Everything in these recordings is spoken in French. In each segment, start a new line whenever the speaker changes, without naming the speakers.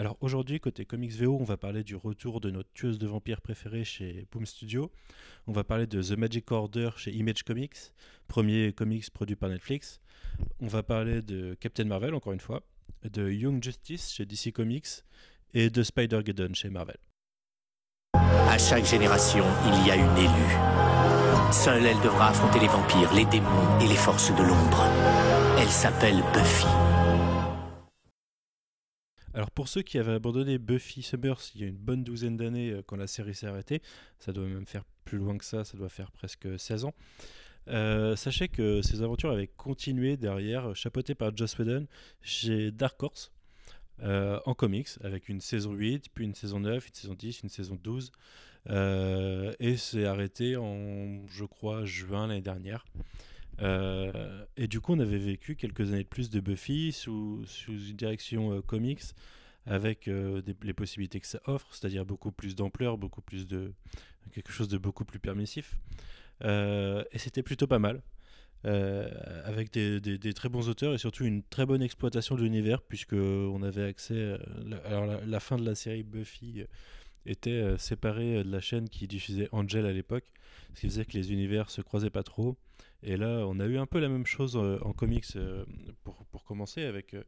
Alors aujourd'hui, côté Comics VO, on va parler du retour de notre tueuse de vampires préférée chez Boom Studio. On va parler de The Magic Order chez Image Comics, premier comics produit par Netflix. On va parler de Captain Marvel, encore une fois, de Young Justice chez DC Comics et de Spider-Geddon chez Marvel.
À chaque génération, il y a une élue. Seule, elle devra affronter les vampires, les démons et les forces de l'ombre. Elle s'appelle Buffy.
Alors pour ceux qui avaient abandonné Buffy Summers il y a une bonne douzaine d'années euh, quand la série s'est arrêtée, ça doit même faire plus loin que ça, ça doit faire presque 16 ans. Euh, sachez que ces aventures avaient continué derrière, chapeautées par Joss Whedon chez Dark Horse euh, en comics, avec une saison 8, puis une saison 9, une saison 10, une saison 12. et c'est arrêté en, je crois, juin l'année dernière. Euh, et du coup, on avait vécu quelques années de plus de Buffy sous, une direction euh, comics, avec euh, les possibilités que ça offre, c'est-à-dire beaucoup plus d'ampleur, beaucoup plus de quelque chose de beaucoup plus permissif. et c'était plutôt pas mal. avec des, très bons auteurs et surtout une très bonne exploitation de l'univers puisque on avait accès alors la, fin de la série Buffy était séparée de la chaîne qui diffusait Angel à l'époque ce qui faisait que les univers se croisaient pas trop et là, on a eu un peu la même chose euh, en comics euh, pour, pour, commencer avec euh,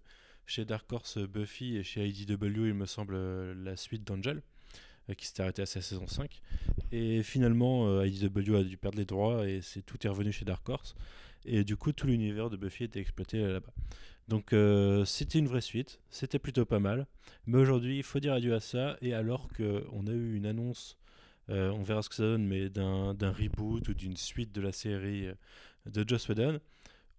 chez Dark Horse Buffy et chez IDW, il me semble, la suite d'Angel qui s'était arrêté à sa saison 5. Et finalement, IDW a dû perdre les droits et c'est tout est revenu chez Dark Horse. Et du coup, tout l'univers de Buffy était exploité là-bas. Donc c'était une vraie suite, c'était plutôt pas mal. Mais aujourd'hui, il faut dire adieu à ça. Et alors qu'on a eu une annonce euh, on verra ce que ça donne, mais d'un reboot ou d'une suite de la série euh, de Joss Whedon.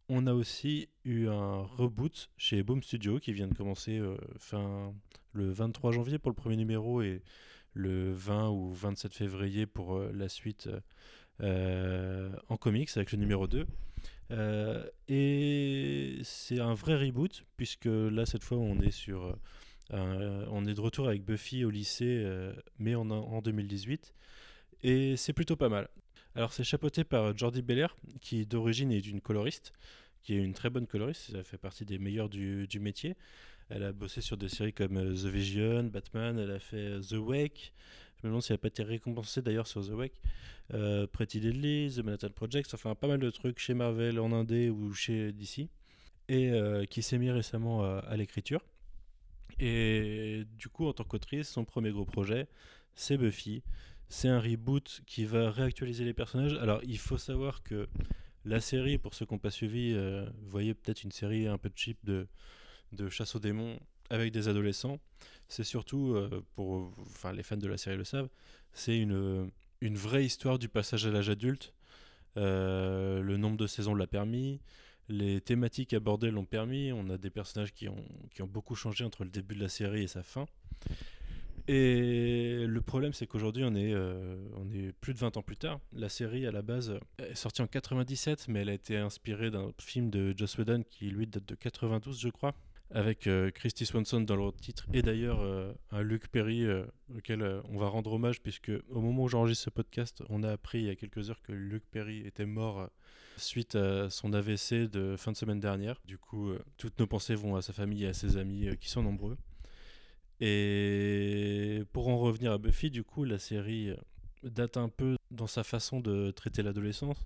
On a aussi eu un reboot chez Boom Studio qui vient de commencer euh, fin, le 23 janvier pour le premier numéro et le 20 ou 27 février pour la suite en comics avec le numéro 2. et c'est un vrai reboot puisque là cette fois on est sur euh, on est de retour avec Buffy au lycée, euh, mais en, en 2018. Et c'est plutôt pas mal. Alors c'est chapeauté par Jordi Belair, qui d'origine est une coloriste, qui est une très bonne coloriste, elle fait partie des meilleurs du, métier. Elle a bossé sur des séries comme euh, The Vision, Batman, elle a fait The Wake. Je me demande si elle n'a pas été récompensée d'ailleurs sur The Wake. Pretty Deadly, The Manhattan Project, enfin pas mal de trucs chez Marvel en Indé ou chez DC. Et qui s'est mis récemment à l'écriture. Et du coup, en tant qu'autrice, son premier gros projet, c'est Buffy. C'est un reboot qui va réactualiser les personnages. Alors, il faut savoir que la série, pour ceux qui n'ont pas suivi, euh, vous voyez peut-être une série un peu cheap de, de chasse aux démons avec des adolescents. C'est surtout, euh, pour enfin, les fans de la série le savent, c'est une, une vraie histoire du passage à l'âge adulte. Euh, le nombre de saisons l'a permis. Les thématiques abordées l'ont permis. On a des personnages qui ont, qui ont beaucoup changé entre le début de la série et sa fin. Et le problème, c'est qu'aujourd'hui, on, est, euh, on est plus de 20 ans plus tard. La série, à la base, est sortie en 97, mais elle a été inspirée d'un film de Joss Whedon qui, lui, date de 92, je crois avec euh, Christy Swanson dans le titre et d'ailleurs euh, un Luc Perry auquel on va rendre hommage puisque au moment où j'enregistre ce podcast, on a appris il y a quelques heures que Luc Perry était mort suite à son AVC de fin de semaine dernière. Du coup, euh, toutes nos pensées vont à sa famille et à ses amis euh, qui sont nombreux. Et pour en revenir à Buffy, du coup, la série euh, date un peu dans sa façon de traiter l'adolescence.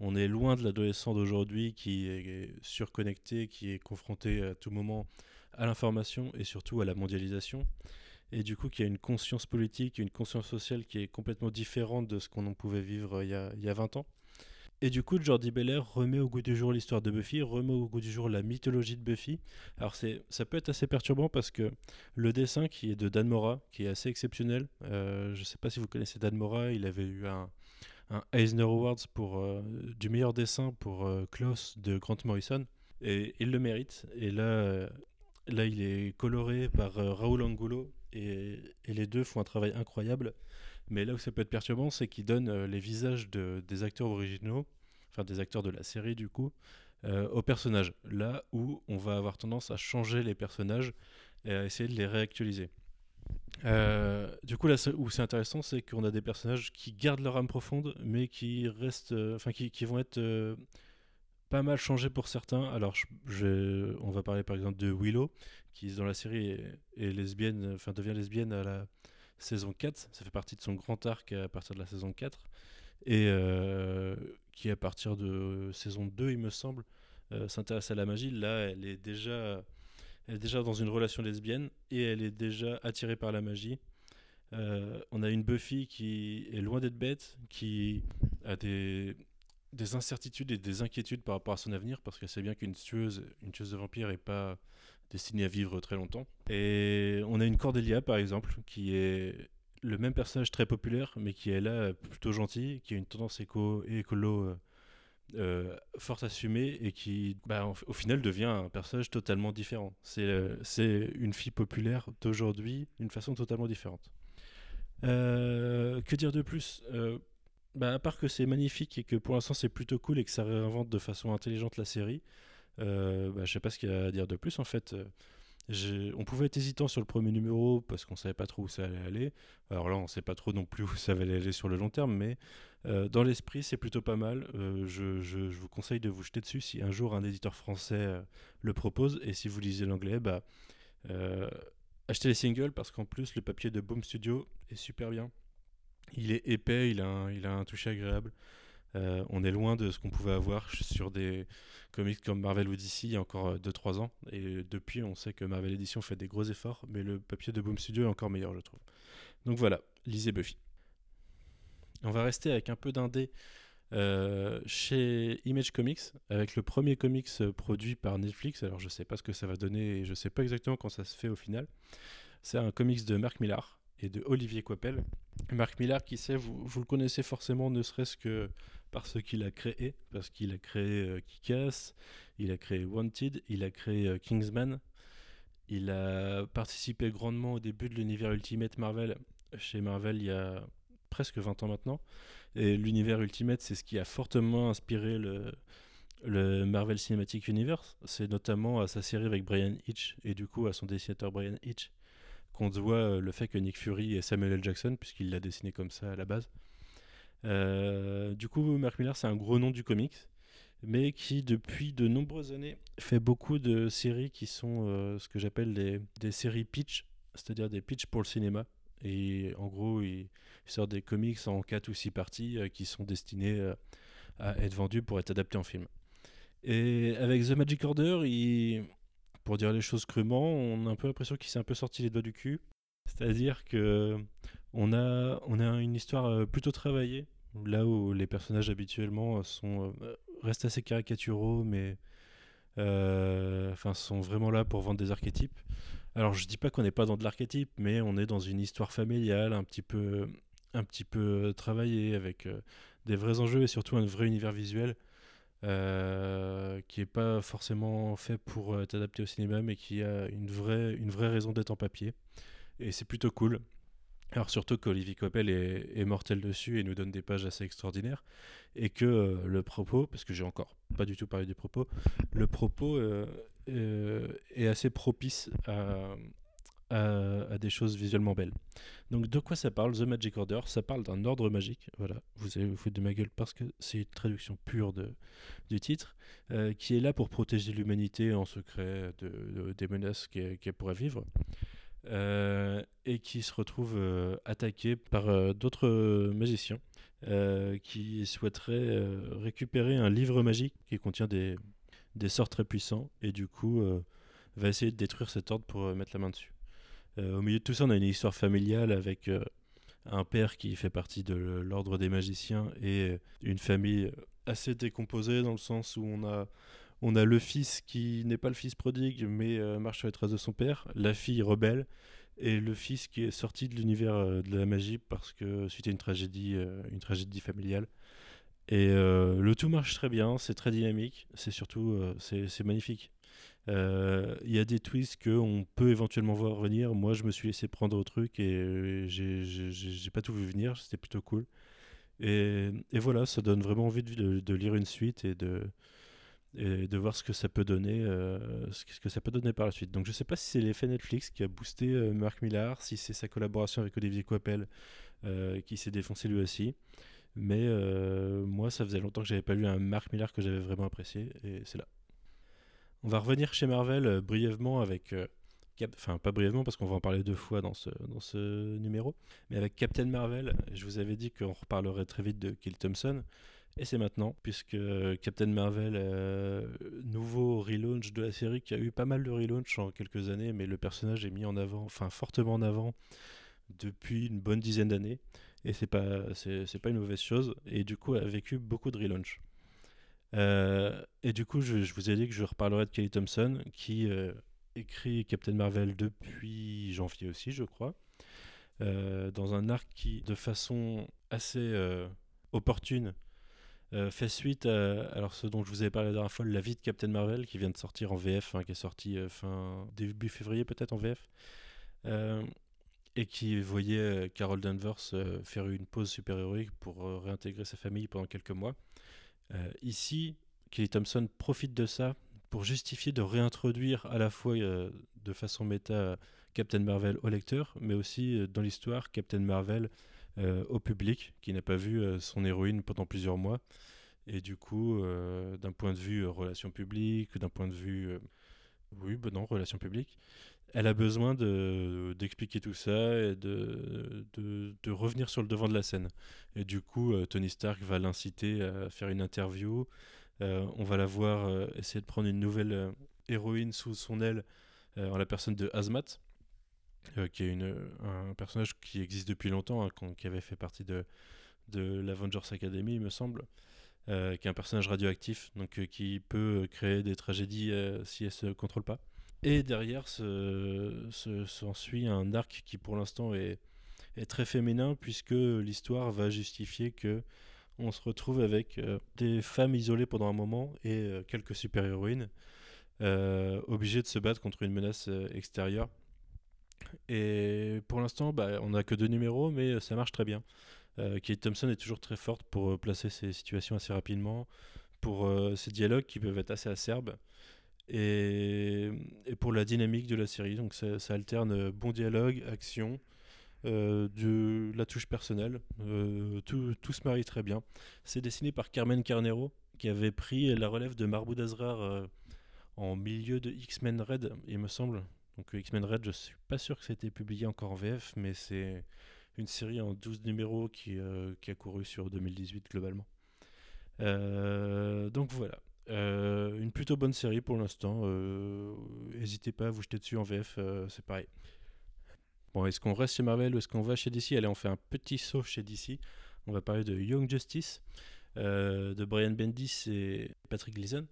On est loin de l'adolescent d'aujourd'hui qui est surconnecté, qui est confronté à tout moment à l'information et surtout à la mondialisation. Et du coup, qui a une conscience politique, une conscience sociale qui est complètement différente de ce qu'on pouvait vivre il y, a, il y a 20 ans. Et du coup, Jordi Belair remet au goût du jour l'histoire de Buffy, remet au goût du jour la mythologie de Buffy. Alors c'est, ça peut être assez perturbant parce que le dessin qui est de Dan Mora, qui est assez exceptionnel. Euh, je ne sais pas si vous connaissez Dan Mora, il avait eu un, Eisner Awards pour euh, du meilleur dessin pour euh, Klaus de Grant Morrison, et il le mérite. Et là, là, il est coloré par Raoul Angulo, et, et les deux font un travail incroyable. Mais là où ça peut être perturbant, c'est qu'il donne euh, les visages de, des acteurs originaux, enfin des acteurs de la série du coup, euh, aux personnages. Là où on va avoir tendance à changer les personnages et à essayer de les réactualiser. Euh, du coup, là où c'est intéressant, c'est qu'on a des personnages qui gardent leur âme profonde, mais qui restent, enfin, qui, qui, vont être pas mal changé pour certains. Alors, je, on va parler par exemple de Willow, qui dans la série est, lesbienne, enfin devient lesbienne à la saison 4. Ça fait partie de son grand arc à partir de la saison 4. Et euh, qui, à partir de saison 2, il me semble, euh, s'intéresse à la magie. Là, elle est déjà. Elle est déjà dans une relation lesbienne et elle est déjà attirée par la magie. Euh, on a une Buffy qui est loin d'être bête, qui a des, des incertitudes et des inquiétudes par rapport à son avenir parce qu'elle sait bien qu'une tueuse, une tueuse de vampires n'est pas destinée à vivre très longtemps. Et on a une Cordelia par exemple qui est le même personnage très populaire mais qui est là plutôt gentil, qui a une tendance éco écolo euh, euh, fort assumée et qui bah, au final devient un personnage totalement différent. C'est euh, une fille populaire d'aujourd'hui d'une façon totalement différente. que dire de plus? Bah, à part que c'est magnifique et que pour l'instant c'est plutôt cool et que ça réinvente de façon intelligente la série, euh, bah, je sais pas ce qu'il y a à dire de plus en fait. Euh, on pouvait être hésitant sur le premier numéro parce qu'on savait pas trop où ça allait aller. Alors là, on sait pas trop non plus où ça allait aller sur le long terme, mais euh, dans l'esprit, c'est plutôt pas mal. Euh, je, vous conseille de vous jeter dessus si un jour un éditeur français le propose. Et si vous lisez l'anglais, bah, achetez les singles parce qu'en plus, le papier de Boom Studio est super bien. Il est épais, il a un toucher agréable. Euh, on est loin de ce qu'on pouvait avoir sur des comics comme Marvel ou DC il y a encore 2-3 ans. Et depuis, on sait que Marvel Edition fait des gros efforts, mais le papier de Boom Studio est encore meilleur, je trouve. Donc voilà, lisez Buffy. On va rester avec un peu d'indé euh, chez Image Comics, avec le premier comics produit par Netflix. Alors je sais pas ce que ça va donner et je sais pas exactement quand ça se fait au final. C'est un comics de Mark Millar et de Olivier Coppel. Marc Millar, qui sait, vous, vous le connaissez forcément, ne serait-ce que par ce qu'il a créé, parce qu'il a créé euh, Kick-Ass, il a créé Wanted, il a créé euh, Kingsman, il a participé grandement au début de l'univers Ultimate Marvel chez Marvel il y a presque 20 ans maintenant. Et l'univers Ultimate, c'est ce qui a fortement inspiré le, le Marvel Cinematic Universe. C'est notamment à sa série avec Brian Hitch et du coup à son dessinateur Brian Hitch qu'on doit euh, le fait que Nick Fury et Samuel L. Jackson, puisqu'il l'a dessiné comme ça à la base. Euh, du coup, Mark Millar, c'est un gros nom du comics, mais qui, depuis de nombreuses années, fait beaucoup de séries qui sont euh, ce que j'appelle des séries pitch, c'est-à-dire des pitch pour le cinéma. Et en gros, il, sort des comics en 4 ou 6 parties qui sont destinés à être vendus pour être adaptés en film. Et avec The Magic Order, il, pour dire les choses crûment, on a un peu l'impression qu'il s'est un peu sorti les doigts du cul. C'est-à-dire que on a, on a une histoire euh, plutôt travaillée, là où les personnages habituellement sont, euh, restent assez caricaturaux, mais euh, enfin sont vraiment là pour vendre des archétypes. Alors je dis pas qu'on n'est pas dans de l'archétype, mais on est dans une histoire familiale un petit peu, un petit peu travaillée avec des vrais enjeux et surtout un vrai univers visuel euh, qui n'est pas forcément fait pour être adapté au cinéma, mais qui a une vraie, une vraie raison d'être en papier. Et c'est plutôt cool. Alors surtout qu'Olivier Coppel est, mortel dessus et nous donne des pages assez extraordinaires. Et que euh, le propos, parce que j'ai encore pas du tout parlé du propos, le propos euh, est assez propice à, à, des choses visuellement belles. Donc de quoi ça parle The Magic Order? Ça parle d'un ordre magique, voilà, vous allez vous foutre de ma gueule parce que c'est une traduction pure du titre, euh, qui est là pour protéger l'humanité en secret de, des menaces qu'elle pourrait vivre. Euh, et qui se retrouve euh, attaqué par d'autres magiciens qui souhaiteraient récupérer un livre magique qui contient des sorts très puissants et du coup va essayer de détruire cet ordre pour mettre la main dessus. Euh, au milieu de tout ça, on a une histoire familiale avec euh, un père qui fait partie de l'ordre des magiciens et euh, une famille assez décomposée dans le sens où on a on a le fils qui n'est pas le fils prodigue mais marche sur les traces de son père, la fille rebelle et le fils qui est sorti de l'univers de la magie parce que suite à une tragédie une tragédie familiale. Et le tout marche très bien, c'est très dynamique, c'est surtout c'est magnifique. Euh, il y a des twists qu'on peut éventuellement voir venir. Moi, je me suis laissé prendre au truc et j'ai pas tout vu venir. C'était plutôt cool. Et, voilà, ça donne vraiment envie de, lire une suite et de, voir ce que ça peut donner, euh, ce que ça peut donner par la suite. Donc, je sais pas si c'est l'effet Netflix qui a boosté euh, Marc Millar, si c'est sa collaboration avec Olivier Coppel qui s'est défoncé lui aussi. Mais moi, ça faisait longtemps que j'avais pas lu un Mark Millar que j'avais vraiment apprécié, et c'est là. On va revenir chez Marvel brièvement avec enfin pas brièvement parce qu'on va en parler deux fois dans ce, numéro, mais avec Captain Marvel, je vous avais dit qu'on reparlerait très vite de Kill Thompson, et c'est maintenant, puisque Captain Marvel, euh, nouveau relaunch de la série, qui a eu pas mal de relaunch en quelques années, mais le personnage est mis en avant, enfin fortement en avant, depuis une bonne dizaine d'années, et c'est pas, c'est, pas une mauvaise chose, et du coup a vécu beaucoup de relaunch. Euh, et du coup, je, vous ai dit que je reparlerai de Kelly Thompson, qui euh, écrit Captain Marvel depuis janvier aussi, je crois, euh, dans un arc qui, de façon assez opportune, fait suite à alors ce dont je vous avais parlé la dernière fois, La vie de Captain Marvel, qui vient de sortir en VF, hein, qui est sorti fin début février peut-être en VF, et qui voyait Carol Danvers faire une pause super-héroïque pour réintégrer sa famille pendant quelques mois. Ici, Kelly Thompson profite de ça pour justifier de réintroduire à la fois euh, de façon méta Captain Marvel au lecteur, mais aussi euh, dans l'histoire Captain Marvel euh, au public qui n'a pas vu son héroïne pendant plusieurs mois. Et du coup, d'un point de vue relations publiques, d'un point de vue... oui, ben non, relations publiques, elle a besoin d'expliquer tout ça et de, de, de, revenir sur le devant de la scène. Et du coup, Tony Stark va l'inciter à faire une interview, euh, on va la voir euh, essayer de prendre une nouvelle euh, héroïne sous son aile en la personne de Hazmat, qui est une, un personnage qui existe depuis longtemps, hein, qui avait fait partie de, de l'Avengers Academy, il me semble. qui est un personnage radioactif, donc qui peut créer des tragédies si elle se contrôle pas. Et derrière, s'ensuit un arc qui pour l'instant est, très féminin, puisque l'histoire va justifier que on se retrouve avec euh, des femmes isolées pendant un moment et euh, quelques super-héroïnes euh, obligées de se battre contre une menace extérieure. Et pour l'instant, bah, on n'a que deux numéros, mais ça marche très bien. Kate Thompson est toujours très forte pour placer ses situations assez rapidement, pour ses dialogues qui peuvent être assez acerbes, et, pour la dynamique de la série. Donc ça, alterne bon dialogue, action, euh, de la touche personnelle. Euh, tout, tout, se marie très bien. C'est dessiné par Carmen Carnero, qui avait pris la relève de Marboud Azrar euh, en milieu de X-Men Red, il me semble. Donc X-Men Red, je suis pas sûr que ça ait été publié encore en VF, mais c'est une série en 12 numéros qui, qui, a couru sur 2018 globalement. donc voilà. Une plutôt bonne série pour l'instant. N'hésitez pas à vous jeter dessus en VF, c'est pareil. Bon, est-ce qu'on reste chez Marvel ou est-ce qu'on va chez DC Allez, on fait un petit saut chez DC. On va parler de Young Justice, euh, de Brian Bendis et Patrick Gleason,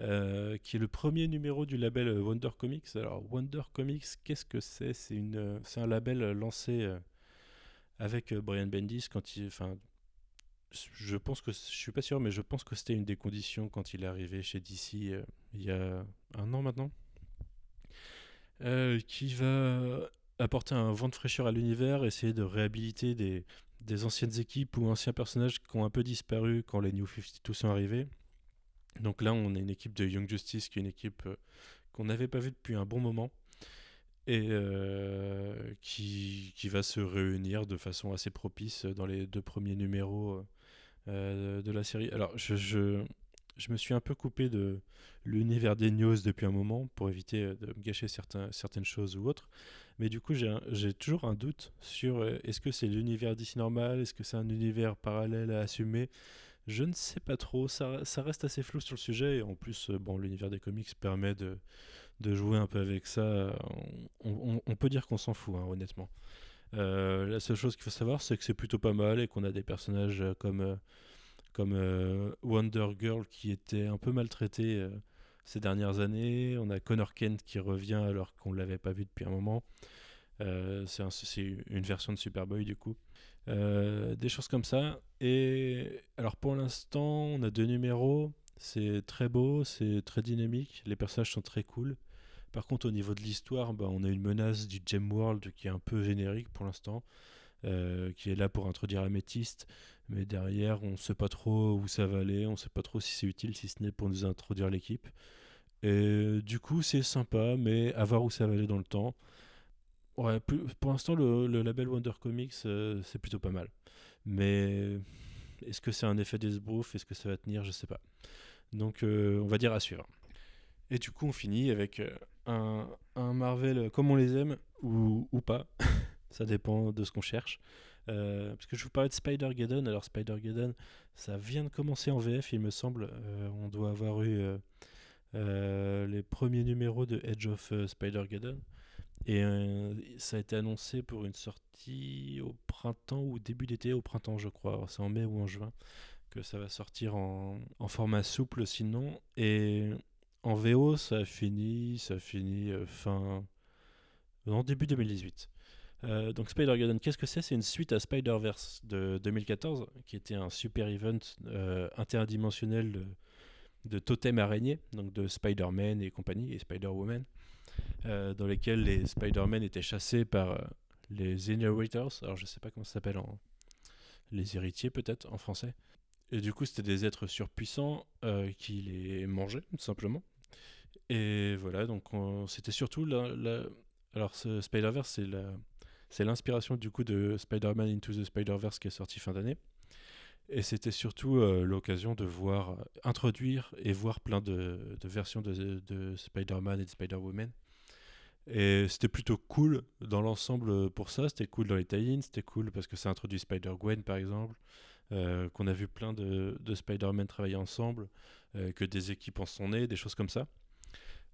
euh, qui est le premier numéro du label Wonder Comics. Alors, Wonder Comics, qu'est-ce que c'est? C'est un label lancé euh, avec Brian Bendis quand il, je pense que je suis pas sûr, mais je pense que c'était une des conditions quand il est arrivé chez DC il y a un an maintenant. qui va apporter un vent de fraîcheur à l'univers, essayer de réhabiliter des, des, anciennes équipes ou anciens personnages qui ont un peu disparu quand les New 52 sont arrivés. Donc là, on a une équipe de Young Justice qui est une équipe euh, qu'on n'avait pas vue depuis un bon moment et euh, qui, qui, va se réunir de façon assez propice dans les deux premiers numéros euh, de la série. Alors, je, je, je, me suis un peu coupé de l'univers des news depuis un moment pour éviter de gâcher certains, certaines choses ou autres. Mais du coup, j'ai toujours un doute sur euh, est-ce que c'est l'univers d'ici normal, est-ce que c'est un univers parallèle à assumer? Je ne sais pas trop, ça, ça, reste assez flou sur le sujet. Et en plus, euh, bon, l'univers des comics permet de, de, jouer un peu avec ça. On, on, peut dire qu'on s'en fout, hein, honnêtement. Euh, la seule chose qu'il faut savoir, c'est que c'est plutôt pas mal et qu'on a des personnages comme, comme Wonder Girl qui était un peu maltraité ces dernières années. On a Connor Kent qui revient alors qu'on ne l'avait pas vu depuis un moment. Euh, c'est une version de Superboy du coup. Euh, des choses comme ça. Et alors pour l'instant, on a deux numéros. C'est très beau, c'est très dynamique. Les personnages sont très cool. Par contre, au niveau de l'histoire, bah, on a une menace du Gem World qui est un peu générique pour l'instant, euh, qui est là pour introduire Améthyste. Mais derrière, on ne sait pas trop où ça va aller, on ne sait pas trop si c'est utile, si ce n'est pour nous introduire l'équipe. Et du coup, c'est sympa, mais à voir où ça va aller dans le temps. Pour l'instant, le, label Wonder Comics, euh, c'est plutôt pas mal. Mais Est-ce que c'est un effet d'esbrouf? Est-ce que ça va tenir? Je sais pas. Donc on va dire à suivre. Et du coup, on finit avec un, Marvel comme on les aime ou, ou pas. ça dépend de ce qu'on cherche. parce que je vous parlais de Spider-Geddon. Alors, Spider-Geddon, ça vient de commencer en VF, il me semble. on doit avoir eu les premiers numéros de Edge of Spider-Geddon. Et ça a été annoncé pour une sortie au printemps ou début d'été, au printemps, je crois. C'est en mai ou en juin que ça va sortir en, en format souple sinon. Et en VO, ça finit, ça finit euh, fin. Non, début 2018. Euh, donc Spider-Geddon, qu'est-ce que c'est? C'est une suite à Spider-Verse de 2014, qui était un super event euh, interdimensionnel de, de totem araignée, donc de Spider-Man et compagnie, et Spider-Woman, dans lesquels les Spider-Man étaient chassés par les Inheritors, alors je sais pas comment ça s'appelle en... Les héritiers peut-être en français. Et du coup, c'était des êtres surpuissants euh, qui les mangeaient, tout simplement. Et voilà, donc c'était surtout la, Alors, ce Spider-Verse, c'est l'inspiration du coup de Spider-Man Into the Spider-Verse qui est sorti fin d'année. Et c'était surtout euh, l'occasion de voir, introduire et voir plein de, versions de, de Spider-Man et de Spider-Woman. Et c'était plutôt cool dans l'ensemble pour ça. C'était cool dans les tie c'était cool parce que ça introduit Spider-Gwen par exemple. Euh, qu'on a vu plein de, Spider-Man travailler ensemble, euh, que des équipes en sont nées, des choses comme ça.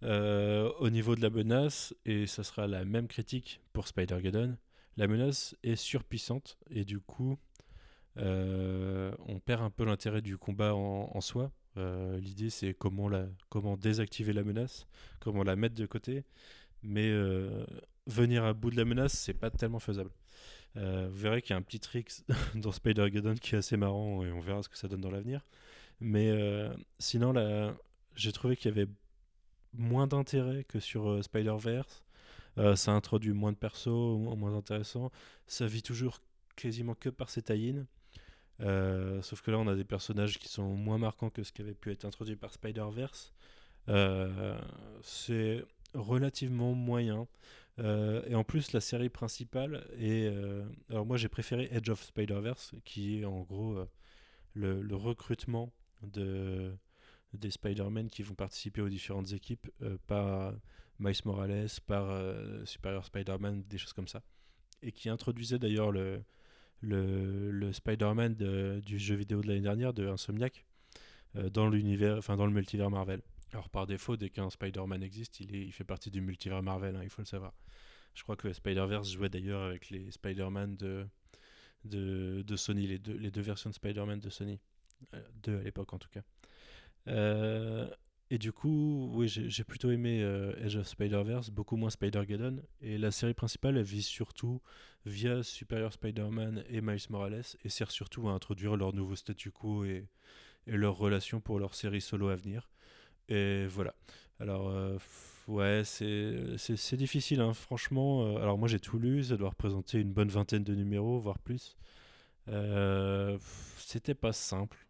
Euh, au niveau de la menace, et ça sera la même critique pour Spider-Geddon, la menace est surpuissante et du coup, on perd un peu l'intérêt du combat en, soi. L'idée, c'est comment, comment désactiver la menace, comment la mettre de côté, mais venir à bout de la menace, c'est pas tellement faisable. Euh, vous verrez qu'il y a un petit trick dans Spider-Geddon qui est assez marrant et on verra ce que ça donne dans l'avenir. Mais euh, sinon, là, j'ai trouvé qu'il y avait moins d'intérêt que sur euh, Spider-Verse. ça introduit moins de persos, moins intéressant. Ça vit toujours quasiment que par ses tie sauf que là, on a des personnages qui sont moins marquants que ce qui avait pu être introduit par Spider-Verse. c'est relativement moyen. Euh, et en plus, la série principale est. Euh, alors, moi, j'ai préféré Edge of Spider-Verse, qui est en gros euh, le, recrutement de, des Spider-Man qui vont participer aux différentes équipes par Miles Morales, par Superior Spider-Man, des choses comme ça. Et qui introduisait d'ailleurs le, le, Spider-Man du jeu vidéo de l'année dernière, de Insomniac, dans l'univers, dans le multivers Marvel. Alors par défaut, dès qu'un Spider-Man existe, il, est, il fait partie du multivers Marvel, hein, il faut le savoir. Je crois que Spider-Verse jouait d'ailleurs avec les Spider-Man de, de, Sony, les deux, les deux versions de Spider-Man de Sony. Euh, deux à l'époque en tout cas. Euh, et du coup, oui, j'ai plutôt aimé euh, Age of Spider-Verse, beaucoup moins Spider-Geddon. Et la série principale, elle vise surtout via Superior Spider-Man et Miles Morales, et sert surtout à introduire leur nouveau statu quo et, et leur relation pour leur série solo à venir. Et voilà. Alors, euh, ouais, c'est difficile, hein, franchement. Euh, alors, moi, j'ai tout lu, ça doit représenter une bonne vingtaine de numéros, voire plus. Euh, C'était pas simple.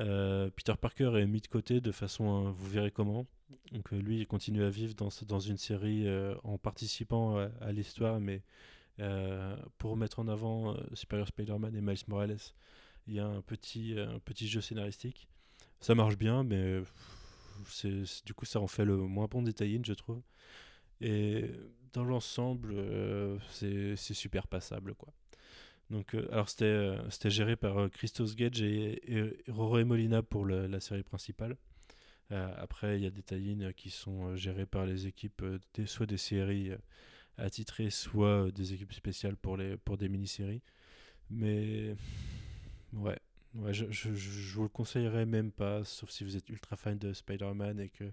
Euh, Peter Parker est mis de côté de façon, vous verrez comment. Donc, lui, il continue à vivre dans, dans une série en participant à, l'histoire, mais pour mettre en avant Superior Spider-Man et Miles Morales, il y a un petit, un petit jeu scénaristique. Ça marche bien, mais du coup, ça en fait le moins bon détaillé, je trouve. Et dans l'ensemble, euh, c'est super passable, quoi. Donc, euh, alors c'était euh, c'était géré par Christos Gage et, et, Molina pour la série principale. après, il y a des tie qui sont gérés par les équipes, soit des séries attitrées, soit des équipes spéciales pour, les, pour des mini-séries. Mais ouais, Ouais, je, je, vous le conseillerais même pas, sauf si vous êtes ultra fan de Spider-Man et que.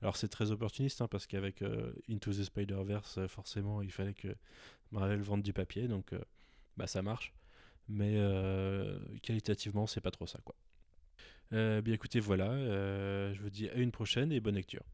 Alors c'est très opportuniste hein, parce qu'avec euh, Into the Spider-Verse, euh, forcément, il fallait que Marvel vende du papier, donc euh, bah ça marche. Mais qualitativement, c'est pas trop ça quoi. bien écoutez, voilà, je vous dis à une prochaine et bonne lecture.